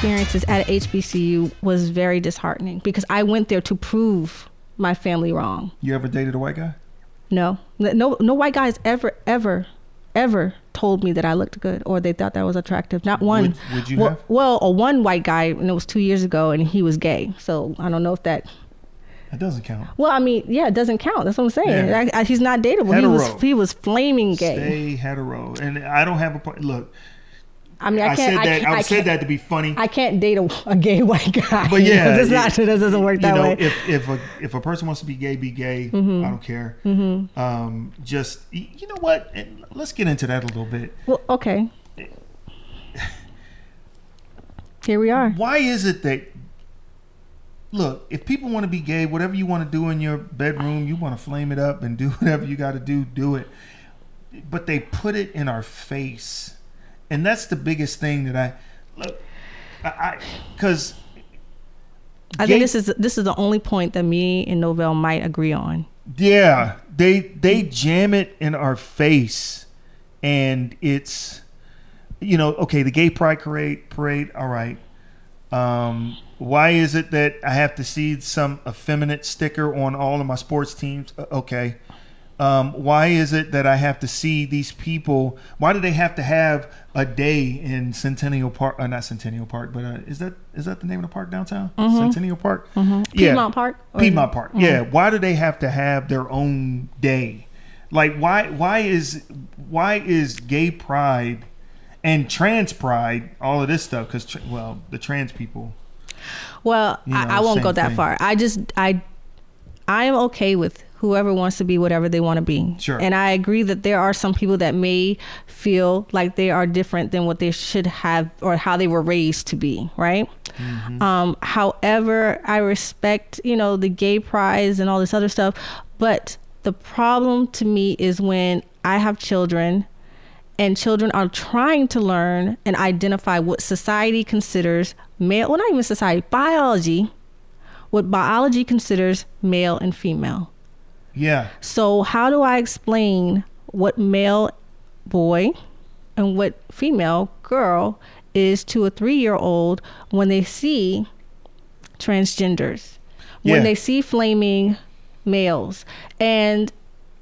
experiences at HBCU was very disheartening because I went there to prove my family wrong. You ever dated a white guy? No, no, no white guys ever, ever, ever told me that I looked good or they thought that was attractive. Not one. Would, would you well, have? well, a one white guy, and it was two years ago, and he was gay. So I don't know if that. That doesn't count. Well, I mean, yeah, it doesn't count. That's what I'm saying. Yeah. I, I, he's not dateable. He was Hetero. he was flaming gay. Stay hetero, and I don't have a look. I mean, I I, said I, that. can't, I, I said that to be funny. I can't date a, a gay white guy. But yeah, it's not. it- It doesn't work that you know, way. if if a if a person wants to be gay, be gay. Mm-hmm. I don't care. Um, just you know what? And let's get into that a little bit. well, okay. Here we are. Why is it that? Look, if people want to be gay, whatever you want to do in your bedroom, you want to flame it up and do whatever you got to do, do it. But they put it in our face, and that's the biggest thing that I look. I because I think this is this is the only point that me and Novell might agree on. Yeah, they they jam it in our face, and it's you know okay the gay pride parade parade all right. Um, why is it that I have to see some effeminate sticker on all of my sports teams? Uh, Okay. Um, why is it that I have to see these people? Why do they have to have a day in Centennial Park? Uh, not Centennial Park, but uh, is that is that the name of the park downtown? Centennial Park. Mm-hmm. Piedmont Park? Piedmont Park. Yeah. Why do they have to have their own day? Like why why is why is gay pride and trans pride all of this stuff? Because tr- well, the trans people. Well, You know, I, I won't go that thing. far. I just I I am okay with whoever wants to be whatever they want to be. Sure. And I agree that there are some people that may feel like they are different than what they should have or how they were raised to be, right? Mm-hmm. Um, however, I respect, you know, the gay prize and all this other stuff, but the problem to me is when I have children and children are trying to learn and identify what society considers male well not even society biology what biology considers male and female Yeah. so how do i explain what male boy and what female girl is to a three year old when they see transgenders Yeah. when they see flaming males and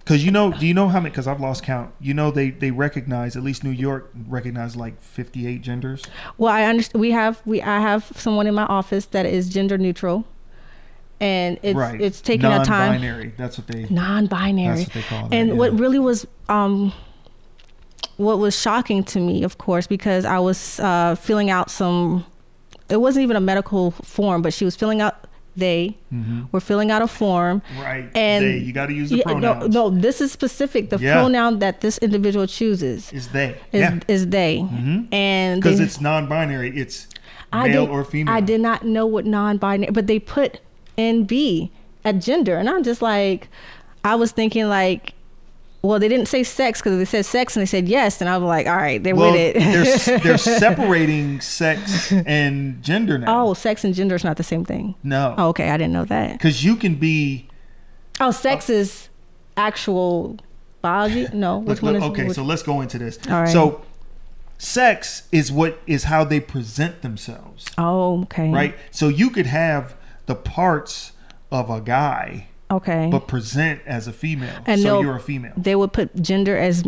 Because you know, do you know how many? Because I've lost count. You know, they they recognize at least New York recognize like fifty eight genders. Well, I understand. We have we I have someone in my office that is gender neutral, and it's right. it's taking a time. Non-binary. That's what they. Non-binary. That's what they call it. and yeah. what really was um, what was shocking to me, of course, because I was uh, filling out some. It wasn't even a medical form, but she was filling out. They Mhm. were filling out a form, Right. and they, you got to use the Yeah, pronouns. No, no, this is specific. The Yeah. pronoun that this individual chooses Is they? is yeah. is they, mm-hmm. and Because it's non-binary. It's I male did, or female. I did not know what non-binary, but they put NB at gender, and I'm just like, I was thinking like, well, they didn't say sex because they said sex and they said yes, and I was like, all right, they're Well, with they're it. they're separating sex and gender now. oh, sex and gender is not the same thing. no, Oh, okay, I didn't know that. because you can be. Oh, sex uh, is actual biology. No, which Look, one is? okay, which- so let's go into this. All right. So, sex is what is how they present themselves, oh, okay. right? So you could have the parts of a guy, Okay. but present as a female. And so you're a female. they would put gender as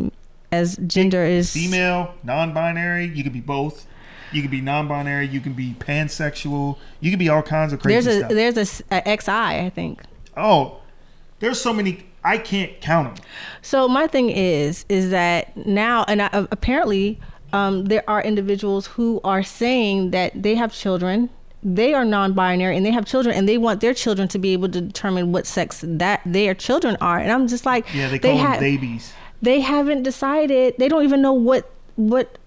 as gender is Female, non-binary. You could be both. You could be non-binary. You can be pansexual. You can be all kinds of crazy There's a stuff. there's a, a XI, I think. oh, there's so many. I can't count them. So my thing is, is that now, and I, apparently, um, there are individuals who are saying that they have children, they are non-binary, and they have children, and they want their children to be able to determine what sex that their children are. And I'm just like, Yeah, they call them ha- babies. They haven't decided. They don't even know what what.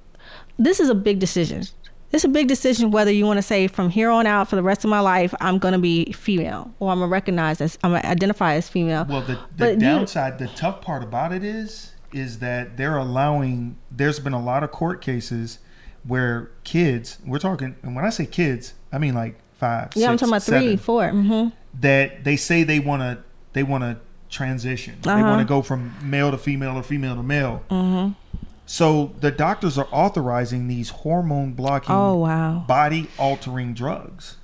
This is a big decision. It's a big decision whether you want to say from here on out for the rest of my life I'm gonna be female or I'm gonna recognize as I'm gonna identify as female. Well, the, the But you- downside, the tough part about it is, is that they're allowing. There's been a lot of court cases where kids. We're talking, and when I say kids, I mean like five. yeah, I'm talking about three, seven, four. Mm-hmm. That they say they want to. They want to transition. They Uh-huh. want to go from male to female or female to male. Mm-hmm. So the doctors are authorizing these hormone blocking, Oh wow. body altering drugs,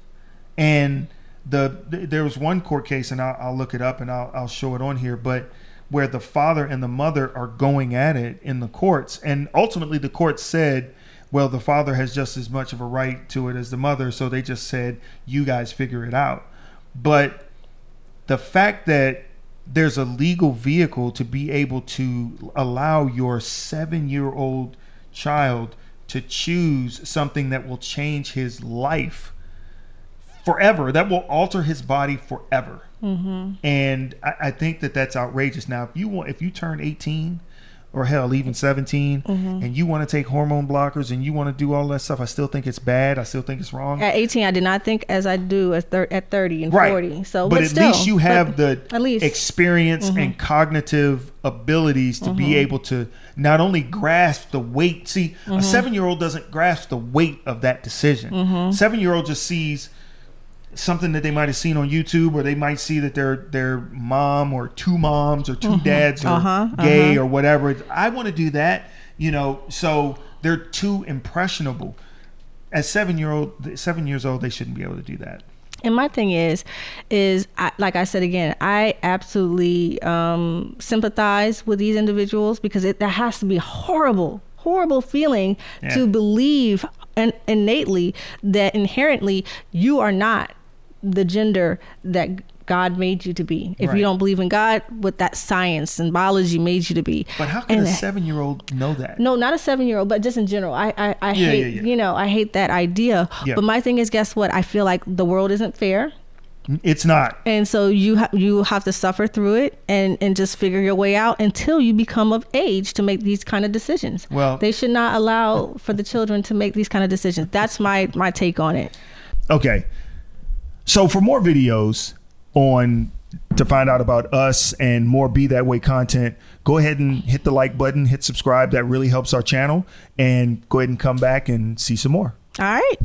and the there was one court case, and I'll, I'll look it up and I'll, I'll show it on here, but where the father and the mother are going at it in the courts, and ultimately the court said, well, the father has just as much of a right to it as the mother, so they just said, you guys figure it out, but the fact that there's a legal vehicle to be able to allow your seven year old child to choose something that will change his life forever, that will alter his body forever. Mm-hmm. And I, I think that that's outrageous. Now, if you want, if you turn 18 or hell, even 17, Mm-hmm. and you want to take hormone blockers and you want to do all that stuff, I still think it's bad. I still think it's wrong. At 18, I did not think as I do at, thir- at 30 and right. 40. So, but, but, at still, least you have the at least. Mm-hmm. experience and cognitive abilities to be able to not only grasp the weight. See, Mm-hmm. a seven year old doesn't grasp the weight of that decision. Mm-hmm. Seven year old just sees something that they might have seen on YouTube, or they might see that their their mom or two moms or 2 dads are Uh-huh, gay uh-huh. or whatever. I want to do that, you know. So they're too impressionable. At seven year old, seven years old, they shouldn't be able to do that. And my thing is, is I, like I said again, I absolutely um, sympathize with these individuals because it that has to be horrible, horrible feeling Yeah. to believe and innately that inherently you are not the gender that God made you to be. If Right. you don't believe in God, what that science and biology made you to be. But how can And- a seven year old know that? no, not a seven year old, but just in general. I I, I Yeah, hate yeah, yeah. you know I hate that idea. But my thing is, guess what? I feel like the world isn't fair It's not. and so you ha- you have to suffer through it and and just figure your way out until you become of age to make these kind of decisions. Well- they should not allow for the children to make these kind of decisions. That's my my take on it. Okay. So for more videos on to find out about us and more be that way content, go ahead and hit the like button, hit subscribe. That really helps our channel. And go ahead and come back and see some more. All right.